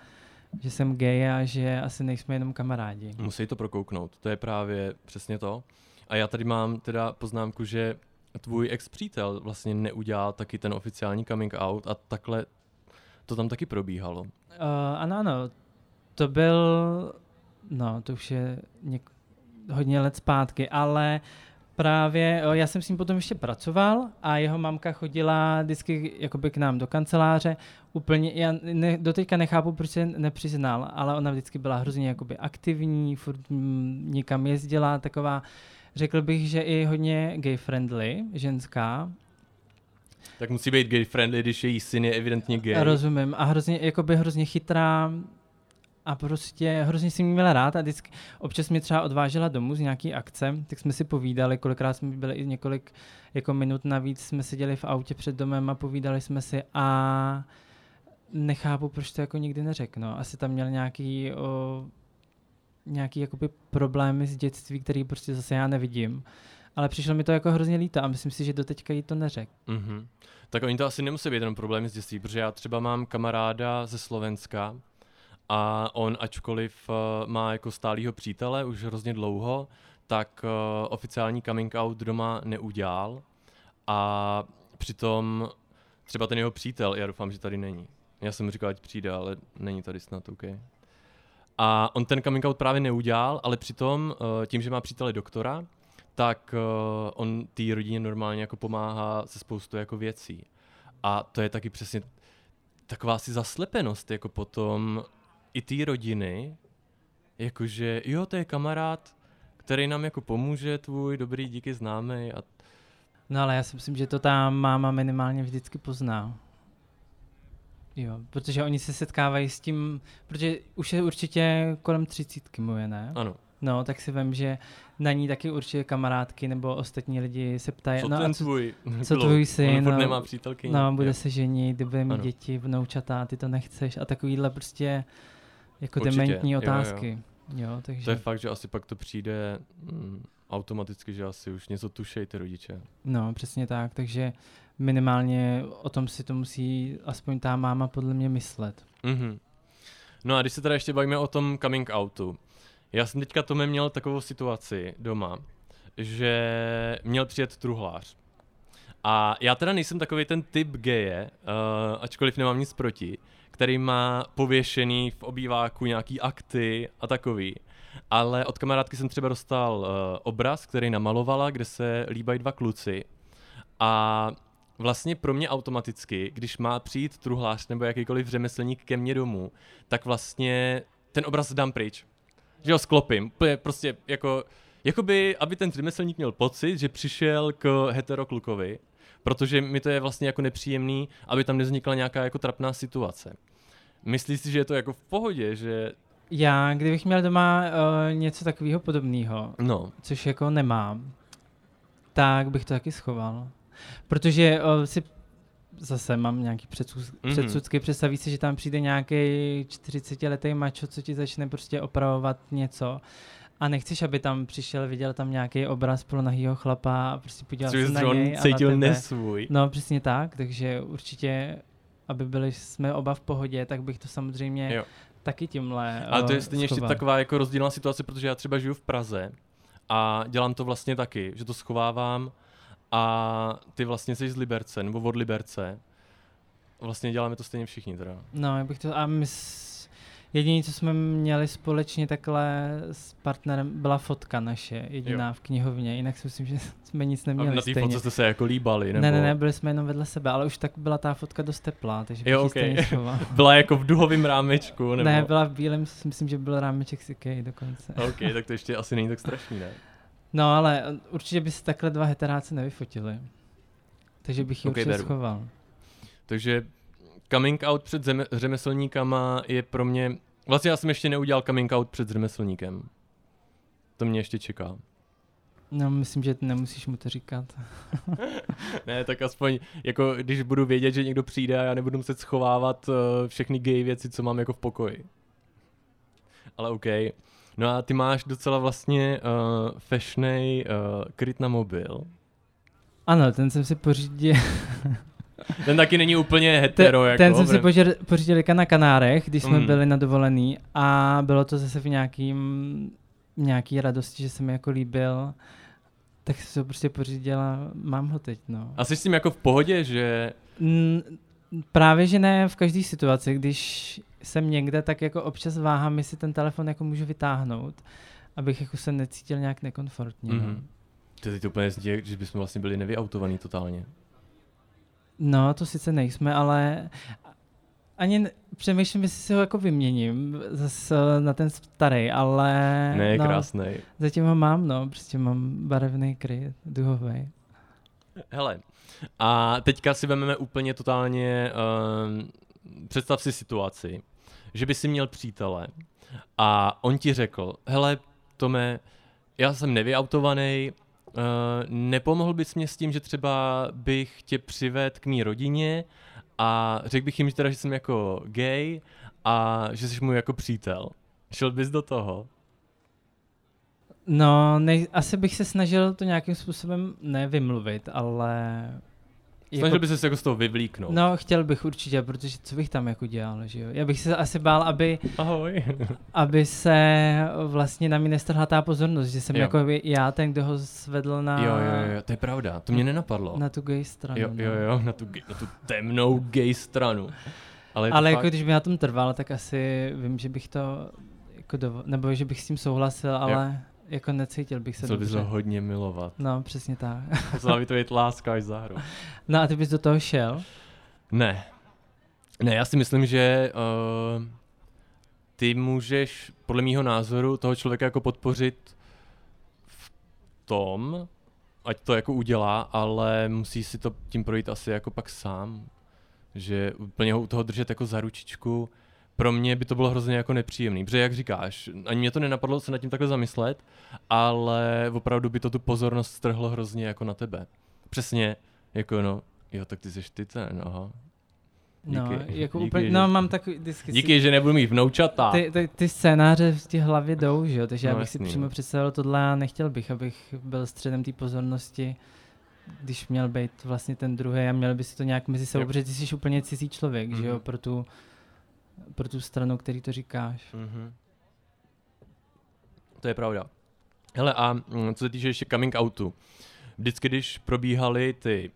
Speaker 3: že jsem gay a že asi nejsme jenom kamarádi.
Speaker 4: Musí to prokouknout, to je právě přesně to. A já tady mám teda poznámku, že tvůj ex-přítel vlastně neudělal taky ten oficiální coming out a takhle to tam taky probíhalo. Uh,
Speaker 3: ano, ano. To byl, no to už je něk- hodně let zpátky, ale právě, já jsem s ním potom ještě pracoval a jeho mamka chodila vždycky jakoby k nám do kanceláře. Úplně, já ne, doteďka nechápu, proč se nepřiznal, ale ona vždycky byla hrozně jakoby aktivní, furt někam jezdila, taková, řekl bych, že i hodně gay friendly, ženská.
Speaker 4: Tak musí být gay friendly, když její syn je evidentně gay.
Speaker 3: Rozumím. A hrozně, jakoby hrozně chytrá, a prostě hrozně si mě měla rád a vždycky občas mě třeba odvážela domů z nějaký akce, tak jsme si povídali, kolikrát jsme byli i několik jako minut navíc, jsme seděli v autě před domem a povídali jsme si a nechápu, proč to jako nikdy neřeknu. Asi tam měl nějaký, o, nějaký jakoby problémy z dětství, který prostě zase já nevidím. Ale přišlo mi to jako hrozně líto a myslím si, že doteďka jí to neřekl.
Speaker 4: Mm-hmm. Tak oni to asi nemusí být jenom problémy z dětství, protože já třeba mám kamaráda ze Slovenska, a on, ačkoliv uh, má jako stálýho přítele už hrozně dlouho, tak uh, oficiální coming out doma neudělal. A přitom třeba ten jeho přítel, já doufám, že tady není. Já jsem říkal, ať přijde, ale není tady snad, OK. A on ten coming out právě neudělal, ale přitom uh, tím, že má přítele doktora, tak on té rodině normálně jako pomáhá se spoustu jako věcí. A to je taky přesně taková si zaslepenost, jako potom i té rodiny, jakože jo, to je kamarád, který nám jako pomůže, tvůj dobrý, díky známý. A...
Speaker 3: No ale já si myslím, že to ta máma minimálně vždycky pozná. Jo, protože oni se setkávají s tím, protože už je určitě kolem třicítky moje, ne?
Speaker 4: Ano.
Speaker 3: No, tak si vím, že na ní taky určitě kamarádky nebo ostatní lidi se ptají.
Speaker 4: Co
Speaker 3: no,
Speaker 4: ten
Speaker 3: co,
Speaker 4: tvůj?
Speaker 3: Co tvůj syn?
Speaker 4: No, nemá přítelky.
Speaker 3: No, bude je. se ženit, bude mít ano. děti, vnoučata, ty to nechceš a takovýhle prostě jako Určitě. dementní otázky. Jo, jo. Jo, takže...
Speaker 4: To je fakt, že asi pak to přijde mm, automaticky, že asi už něco tušejí ty rodiče.
Speaker 3: No, přesně tak, takže minimálně o tom si to musí aspoň ta máma podle mě myslet.
Speaker 4: Mm-hmm. No a když se teda ještě bavíme o tom coming outu. Já jsem teďka Tome měl takovou situaci doma, že měl přijet truhlář. A já teda nejsem takový ten typ geje, uh, ačkoliv nemám nic proti, který má pověšený v obýváku nějaký akty a takový. Ale od kamarádky jsem třeba dostal uh, obraz, který namalovala, kde se líbají dva kluci. A vlastně pro mě automaticky, když má přijít truhlář nebo jakýkoliv řemeslník ke mně domů, tak vlastně ten obraz dám pryč. Že ho sklopím. Prostě jako, jakoby, aby ten řemeslník měl pocit, že přišel k heteroklukovi, protože mi to je vlastně jako nepříjemný, aby tam nevznikla nějaká jako trapná situace. Myslíš si, že je to jako v pohodě, že...
Speaker 3: Já, kdybych měl doma uh, něco takového podobného,
Speaker 4: no.
Speaker 3: což jako nemám, tak bych to taky schoval. Protože uh, si zase mám nějaký předsud, mm-hmm. předsudky, představí si, že tam přijde nějaký 40-letý mačo, co ti začne prostě opravovat něco a nechceš, aby tam přišel, viděl tam nějaký obraz nahýho chlapa a prostě podíval se na něj a
Speaker 4: cítil
Speaker 3: na
Speaker 4: tebe. nesvůj.
Speaker 3: No přesně tak, takže určitě aby byli jsme oba v pohodě, tak bych to samozřejmě jo. taky tímhle
Speaker 4: Ale to je stejně ještě taková jako rozdílná situace, protože já třeba žiju v Praze a dělám to vlastně taky, že to schovávám a ty vlastně jsi z Liberce, nebo od Liberce. Vlastně děláme to stejně všichni teda.
Speaker 3: No, já bych to, a my Jediné, co jsme měli společně takhle s partnerem, byla fotka naše, jediná jo. v knihovně, jinak si myslím, že jsme nic neměli
Speaker 4: A na té fotce jste se jako líbali, nebo?
Speaker 3: Ne, ne, ne, byli jsme jenom vedle sebe, ale už tak byla ta fotka dost teplá, takže
Speaker 4: jo, okay. Byla jako v duhovém rámečku, nebo?
Speaker 3: Ne, byla v bílém, myslím, že byl rámeček si dokonce.
Speaker 4: ok, tak to ještě asi není tak strašný, ne?
Speaker 3: No, ale určitě by se takhle dva heteráci nevyfotili. Takže bych ji okay, určitě beru. schoval.
Speaker 4: Takže coming out před řemeslníkama je pro mě Vlastně já jsem ještě neudělal coming out před řemeslníkem. To mě ještě čeká.
Speaker 3: No, myslím, že nemusíš mu to říkat.
Speaker 4: ne, tak aspoň, jako když budu vědět, že někdo přijde a já nebudu muset schovávat uh, všechny gay věci, co mám jako v pokoji. Ale OK. No a ty máš docela vlastně uh, fashionej uh, kryt na mobil.
Speaker 3: Ano, ten jsem si pořídil.
Speaker 4: ten taky není úplně hetero.
Speaker 3: Ten,
Speaker 4: jako,
Speaker 3: ten jsem si pořídil, pořídil na Kanárech, když jsme mm. byli na dovolený a bylo to zase v nějakým nějaký radosti, že se mi jako líbil, tak jsem to prostě pořídila, mám ho teď, no.
Speaker 4: A jsi s tím jako v pohodě, že...
Speaker 3: N- právě, že ne v každé situaci, když jsem někde, tak jako občas váhám, jestli ten telefon jako můžu vytáhnout, abych jako se necítil nějak nekomfortně. Mm-hmm.
Speaker 4: To je to úplně zdě, že bychom vlastně byli nevyautovaný totálně.
Speaker 3: No, to sice nejsme, ale ani přemýšlím, jestli si ho jako vyměním zase na ten starý, ale...
Speaker 4: Ne, no, krásný.
Speaker 3: Zatím ho mám, no, prostě mám barevný kryt, duhový.
Speaker 4: Hele, a teďka si vezmeme úplně totálně, um, představ si situaci, že by si měl přítele a on ti řekl, hele, Tome, já jsem nevyautovaný, uh, nepomohl bys mě s tím, že třeba bych tě přived k mý rodině a řekl bych jim že teda, že jsem jako gay a že jsi můj jako přítel. Šel bys do toho?
Speaker 3: No, nej, asi bych se snažil to nějakým způsobem nevymluvit, ale...
Speaker 4: Snažil jako, bys se jako z toho vyvlíknout.
Speaker 3: No, chtěl bych určitě, protože co bych tam jako dělal, že jo? Já bych se asi bál, aby...
Speaker 4: Ahoj.
Speaker 3: aby se vlastně na mě nestrhla ta pozornost, že jsem jo. jako já ten, kdo ho svedl na...
Speaker 4: Jo, jo, jo, to je pravda, to mě nenapadlo.
Speaker 3: Na tu gay stranu.
Speaker 4: Jo, jo, no. jo, na tu, na tu temnou gay stranu.
Speaker 3: Ale, Ale jako fakt... když by na tom trval, tak asi vím, že bych to jako dovo- nebo že bych s tím souhlasil, ale... Jo jako necítil bych se
Speaker 4: Musel bys ho hodně milovat.
Speaker 3: No, přesně tak.
Speaker 4: Musela by to být láska až za hru.
Speaker 3: No a ty bys do toho šel?
Speaker 4: Ne. Ne, já si myslím, že uh, ty můžeš, podle mýho názoru, toho člověka jako podpořit v tom, ať to jako udělá, ale musí si to tím projít asi jako pak sám. Že úplně ho u toho držet jako za ručičku, pro mě by to bylo hrozně jako nepříjemný, protože jak říkáš, ani mě to nenapadlo se nad tím takhle zamyslet, ale opravdu by to tu pozornost strhlo hrozně jako na tebe. Přesně, jako no, jo, tak ty jsi ty ten, aha.
Speaker 3: No, díky, no, jako díky, úplně, že, no mám takový
Speaker 4: disky. Díky, že nebudu mít vnoučata.
Speaker 3: Ty, ty, ty scénáře v té hlavě jdou, že jo, takže no, já bych jasný, si přímo no. představil tohle a nechtěl bych, abych byl středem té pozornosti když měl být vlastně ten druhý a měl by si to nějak mezi sebou, protože ty jsi úplně cizí člověk, mm-hmm. že jo, mhm. pro tu pro tu stranu, který to říkáš. Mm-hmm.
Speaker 4: To je pravda. Hele, a mm, co se týče ještě coming outu. Vždycky, když probíhaly ty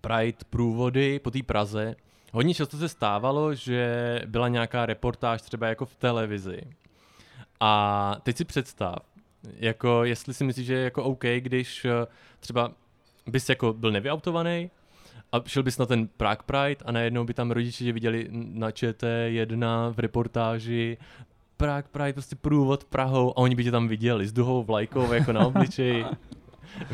Speaker 4: Pride průvody po té Praze, hodně často se stávalo, že byla nějaká reportáž třeba jako v televizi. A teď si představ, jako jestli si myslíš, že je jako OK, když eh, třeba bys jako byl nevyautovaný a šel bys na ten Prague Pride a najednou by tam rodiče viděli na ČT1 v reportáži Prague Pride, prostě průvod Prahou a oni by tě tam viděli s duhou vlajkou jako na obličeji.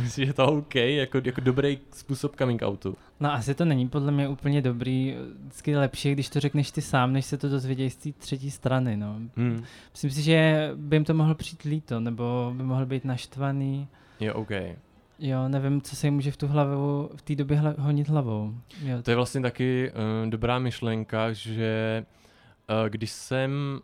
Speaker 4: Myslím, že to OK, jako, jako dobrý způsob coming outu.
Speaker 3: No asi to není podle mě úplně dobrý, vždycky lepší, když to řekneš ty sám, než se to dozvědějí z té třetí strany, no. Hmm. Myslím si, že by jim to mohlo přijít líto, nebo by mohl být naštvaný.
Speaker 4: Jo, OK.
Speaker 3: Jo, nevím, co se jim může v tu hlavu, v té době hla, honit hlavou. Jo.
Speaker 4: To je vlastně taky uh, dobrá myšlenka, že uh, když jsem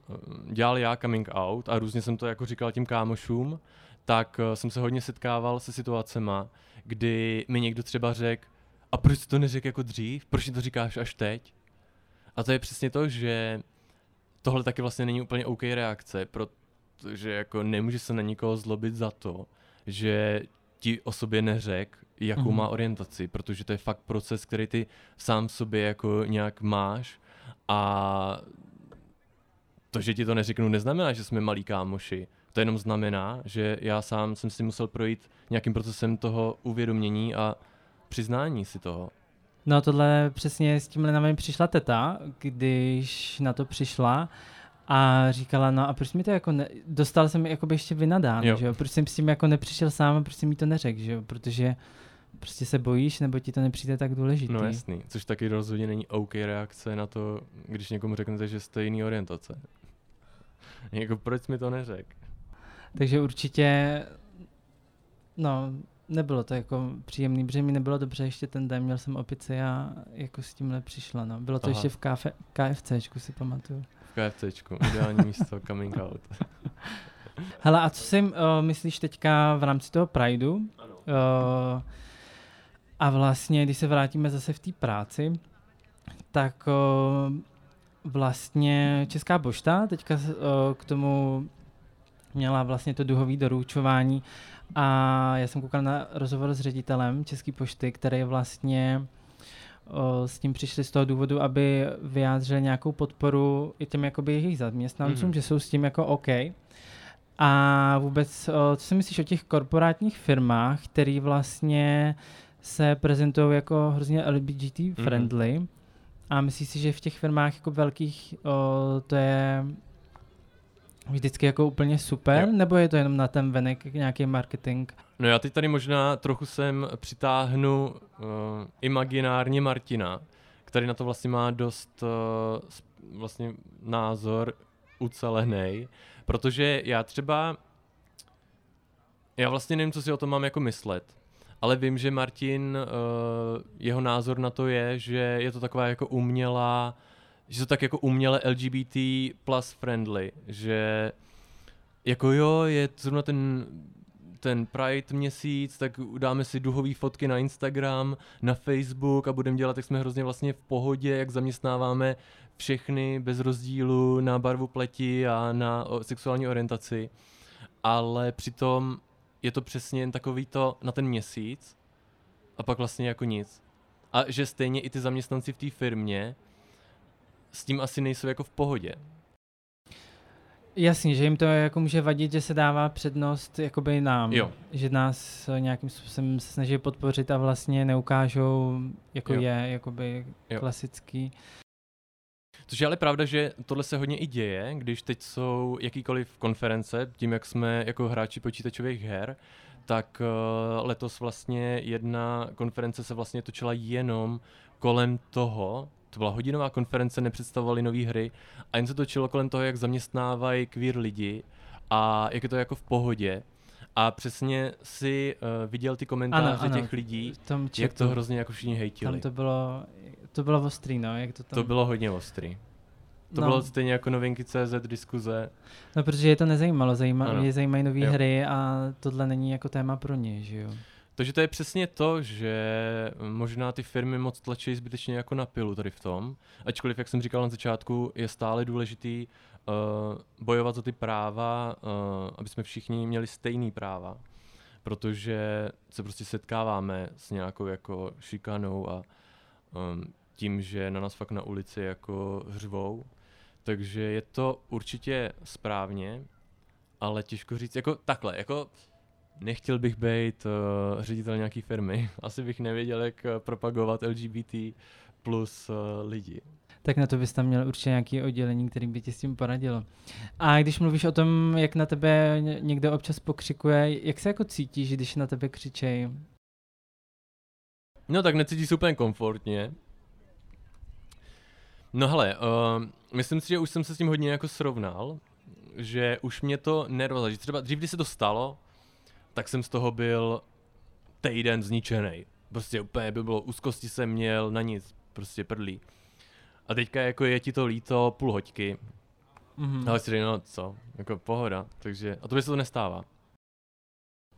Speaker 4: dělal já coming out a různě jsem to jako říkal tím kámošům, tak uh, jsem se hodně setkával se situacema, kdy mi někdo třeba řekl, a proč jsi to neřekl jako dřív? Proč to říkáš až teď? A to je přesně to, že tohle taky vlastně není úplně OK reakce, protože jako nemůže se na nikoho zlobit za to, že ti o sobě neřek, jakou mm-hmm. má orientaci, protože to je fakt proces, který ty sám sobě jako nějak máš a to, že ti to neřeknu, neznamená, že jsme malí kámoši. To jenom znamená, že já sám jsem si musel projít nějakým procesem toho uvědomění a přiznání si toho.
Speaker 3: No tohle přesně s tímhle na mě přišla teta, když na to přišla a říkala, no a proč mi to jako, ne... dostal jsem jako ještě vynadán, jo. že jo, proč jsem s tím jako nepřišel sám a proč jsem mi to neřekl, že jo, protože prostě se bojíš, nebo ti to nepřijde tak důležitý.
Speaker 4: No jasný, což taky rozhodně není OK reakce na to, když někomu řeknete, že jste jiný orientace. jako proč mi to neřekl?
Speaker 3: Takže určitě, no, nebylo to jako příjemný, protože mi nebylo dobře ještě ten den, měl jsem opici a jako s tímhle přišla, no. Bylo to
Speaker 4: Aha.
Speaker 3: ještě v KF, KFCčku, si pamatuju.
Speaker 4: KFCčku, ideální místo, coming out.
Speaker 3: Hele, a co si uh, myslíš teďka v rámci toho Prideu? Uh, a vlastně, když se vrátíme zase v té práci, tak uh, vlastně Česká pošta teďka uh, k tomu měla vlastně to duhový doručování a já jsem koukal na rozhovor s ředitelem České pošty, který vlastně s tím přišli z toho důvodu, aby vyjádřili nějakou podporu i těm jakoby jejich zaměstnancům,
Speaker 4: Mhm.
Speaker 3: že jsou s tím jako OK. A vůbec, co si myslíš o těch korporátních firmách, které vlastně se prezentují jako hrozně LGBT friendly a myslíš si, že v těch firmách jako velkých o, to je vždycky jako úplně super,
Speaker 4: Jo.
Speaker 3: nebo je to jenom na ten venek nějaký marketing?
Speaker 4: No já teď tady možná trochu sem přitáhnu uh, imaginárně Martina, který na to vlastně má dost uh, vlastně názor ucelený, protože já třeba já vlastně nevím, co si o tom mám jako myslet, ale vím, že Martin, uh, jeho názor na to je, že je to taková jako umělá, že to tak jako uměle LGBT plus friendly, že jako jo, je zrovna ten ten Pride měsíc, tak dáme si duhové fotky na Instagram, na Facebook a budeme dělat, jak jsme hrozně vlastně v pohodě, jak zaměstnáváme všechny bez rozdílu na barvu pleti a na sexuální orientaci. Ale přitom je to přesně jen takový to na ten měsíc a pak vlastně jako nic. A že stejně i ty zaměstnanci v té firmě s tím asi nejsou jako v pohodě.
Speaker 3: Jasně, že jim to jako může vadit, že se dává přednost jakoby nám.
Speaker 4: Jo.
Speaker 3: Že nás eh, nějakým způsobem se snaží podpořit a vlastně neukážou, jako
Speaker 4: Jo.
Speaker 3: je jakoby
Speaker 4: Jo.
Speaker 3: klasický.
Speaker 4: Což je ale pravda, že tohle se hodně i děje, když teď jsou jakýkoliv konference, tím jak jsme jako hráči počítačových her, tak uh, letos vlastně jedna konference se vlastně točila jenom kolem toho, to byla hodinová konference, nepředstavovali nové hry a jen se točilo kolem toho, jak zaměstnávají queer lidi a jak je to jako v pohodě. A přesně si uh, viděl ty komentáře
Speaker 3: Ano, ano.
Speaker 4: těch lidí,
Speaker 3: tom
Speaker 4: jak
Speaker 3: chatu,
Speaker 4: to hrozně jako všichni hejtili.
Speaker 3: tam to bylo, to bylo ostrý, no, jak to tam...
Speaker 4: To bylo hodně ostrý. To
Speaker 3: no,
Speaker 4: bylo stejně jako novinky CZ diskuze.
Speaker 3: no, protože je to nezajímalo, zajíma,
Speaker 4: Ano.
Speaker 3: je zajímají nové hry a tohle není jako téma pro ně, že jo.
Speaker 4: Takže to je přesně to, že možná ty firmy moc tlačí zbytečně jako na pilu tady v tom. Ačkoliv, jak jsem říkal na začátku, je stále důležitý uh, bojovat za ty práva, uh, aby jsme všichni měli stejný práva. Protože se prostě setkáváme s nějakou jako šikanou a um, tím, že na nás fakt na ulici jako hřvou. Takže je to určitě správně, ale těžko říct, jako takhle, jako nechtěl bych být uh, ředitel nějaký firmy. Asi bych nevěděl, jak uh, propagovat LGBT plus uh, lidi.
Speaker 3: Tak na to bys tam měl určitě nějaké oddělení, který by ti s tím poradilo. A když mluvíš o tom, jak na tebe ně- někdo občas pokřikuje, jak se jako cítíš, když na tebe křičej?
Speaker 4: No tak necítí se úplně komfortně. No hele, uh, myslím si, že už jsem se s tím hodně jako srovnal, že už mě to nervozí. Třeba dřív, když se to stalo, tak jsem z toho byl týden zničený. Prostě úplně by bylo, úzkosti jsem měl na nic, prostě prdlí. A teďka jako je ti to líto půl hoďky,
Speaker 3: Mhm.
Speaker 4: ale si říkám, no co, jako pohoda, takže, a to by se to nestává.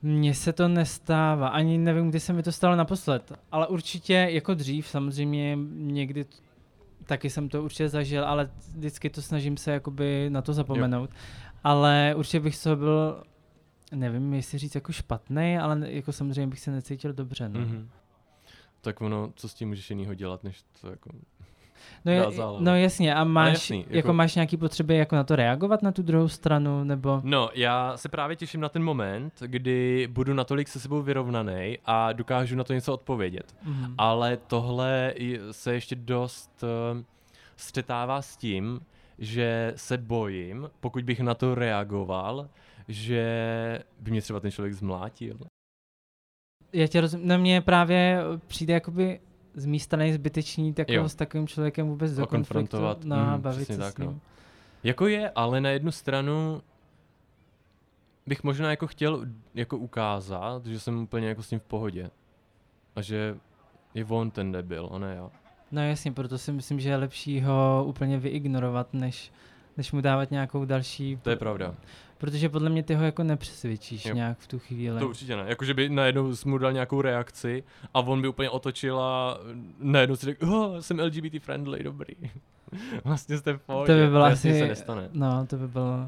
Speaker 3: Mně se to nestává, ani nevím, kdy se mi to stalo naposled, ale určitě jako dřív, samozřejmě někdy t- taky jsem to určitě zažil, ale vždycky to snažím se jakoby na to zapomenout. Ale určitě bych z toho byl, nevím, jestli říct jako špatný, ale jako samozřejmě bych se necítil dobře. No.
Speaker 4: Mhm. Tak ono, co s tím můžeš jinýho dělat, než to jako...
Speaker 3: No, je, no jasně, a máš,
Speaker 4: jasný,
Speaker 3: jako,
Speaker 4: jako-
Speaker 3: máš nějaký potřeby jako na to reagovat na tu druhou stranu, nebo...
Speaker 4: No, já se právě těším na ten moment, kdy budu natolik se sebou vyrovnaný a dokážu na to něco odpovědět.
Speaker 3: Mhm.
Speaker 4: Ale tohle se ještě dost uh, střetává s tím, že se bojím, pokud bych na to reagoval, že by mě třeba ten člověk zmlátil.
Speaker 3: Já tě rozumím, na mě právě přijde jakoby z mý strany zbytečný tak s takovým člověkem vůbec do konfliktu
Speaker 4: konfrontovat,
Speaker 3: no,
Speaker 4: mm,
Speaker 3: bavit se
Speaker 4: tak,
Speaker 3: s ním.
Speaker 4: no. Jako je, ale na jednu stranu bych možná jako chtěl jako ukázat, že jsem úplně jako s tím v pohodě. A že je on ten debil, a ne já.
Speaker 3: No jasně, proto si myslím, že je lepší ho úplně vyignorovat, než, než mu dávat nějakou další...
Speaker 4: To je pravda.
Speaker 3: Protože podle mě ty ho jako nepřesvědčíš
Speaker 4: Jo.
Speaker 3: nějak v tu chvíli.
Speaker 4: To určitě ne. Jakože by najednou mu dal nějakou reakci a on by úplně otočil a najednou si řekl, oh, jsem LGBT friendly, dobrý. vlastně jste v pohodě.
Speaker 3: to by bylo asi...
Speaker 4: se nestane.
Speaker 3: No, to by bylo...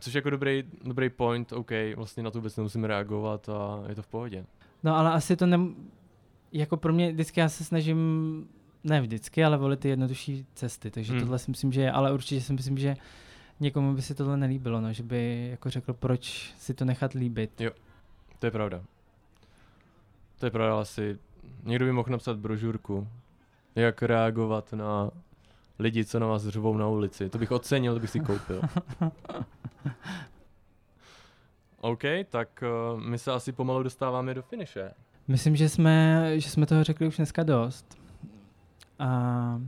Speaker 4: Což je jako dobrý, dobrý point, OK, vlastně na tu věc nemusím reagovat a je to v pohodě.
Speaker 3: No ale asi to nem... Jako pro mě vždycky já se snažím, ne vždycky, ale volit ty jednodušší cesty, takže
Speaker 4: Hmm.
Speaker 3: tohle si myslím, že je, ale určitě si myslím, že někomu by si tohle nelíbilo, no, že by jako řekl, proč si to nechat líbit.
Speaker 4: To je pravda. To je pravda asi. Někdo by mohl napsat brožurku, jak reagovat na lidi, co na vás řvou na ulici. To bych ocenil, to bych si koupil. OK, tak uh, my se asi pomalu dostáváme do finiše.
Speaker 3: Myslím, že jsme, že jsme toho řekli už dneska dost. A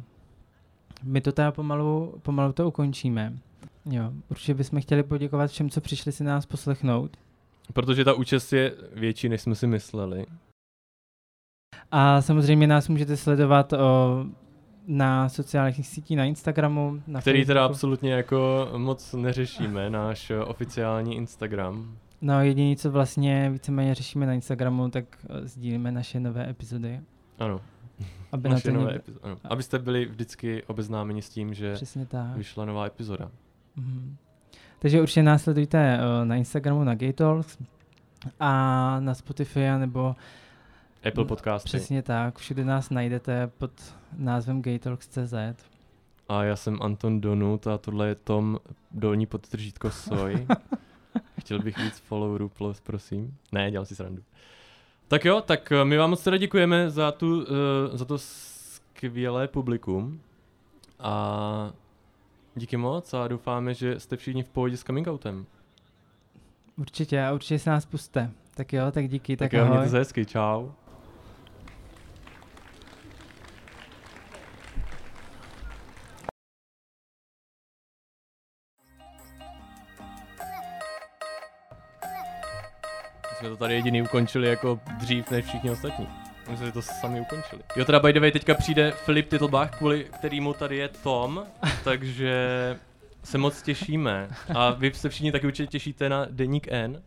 Speaker 3: my to teda pomalu, pomalu to ukončíme. Jo, určitě bychom chtěli poděkovat všem, co přišli si nás poslechnout.
Speaker 4: Protože ta účast je větší, než jsme si mysleli.
Speaker 3: A samozřejmě nás můžete sledovat o, na sociálních sítích, na Instagramu, na
Speaker 4: Který teda
Speaker 3: Facebooku.
Speaker 4: absolutně jako moc neřešíme, náš oficiální Instagram.
Speaker 3: No jediné, co vlastně víceméně řešíme na Instagramu, tak sdílíme naše nové epizody.
Speaker 4: Ano,
Speaker 3: Aby na to
Speaker 4: nové epizo- ano. Abyste byli vždycky obeznámeni s tím, že vyšla nová epizoda.
Speaker 3: Mhm. Takže určitě následujte uh, na Instagramu na Gaytalks a na Spotify nebo
Speaker 4: Apple podcasty.
Speaker 3: přesně tak, všude nás najdete pod názvem Gaytalks.cz.
Speaker 4: A já jsem Anton Donut a tohle je Tom dolní podtržítko soj. Chtěl bych víc followerů, plus, prosím. Ne, dělám si srandu. Tak jo, tak eh, my vám moc teda děkujeme za, tu, uh, za to skvělé publikum. A díky moc a doufáme, že jste všichni v pohodě s coming outem.
Speaker 3: Určitě a určitě se nás puste. Tak jo, tak díky, tak,
Speaker 4: Tak, jo,
Speaker 3: ahoj.
Speaker 4: mějte se hezky, čau. Jsme to tady jediný ukončili jako dřív než všichni ostatní. My jsme to sami ukončili. Jo, teda by the way, teďka přijde Filip Titlbach, kvůli kterýmu tady je Tom, takže se moc těšíme. A vy se všichni taky určitě těšíte na Deník N,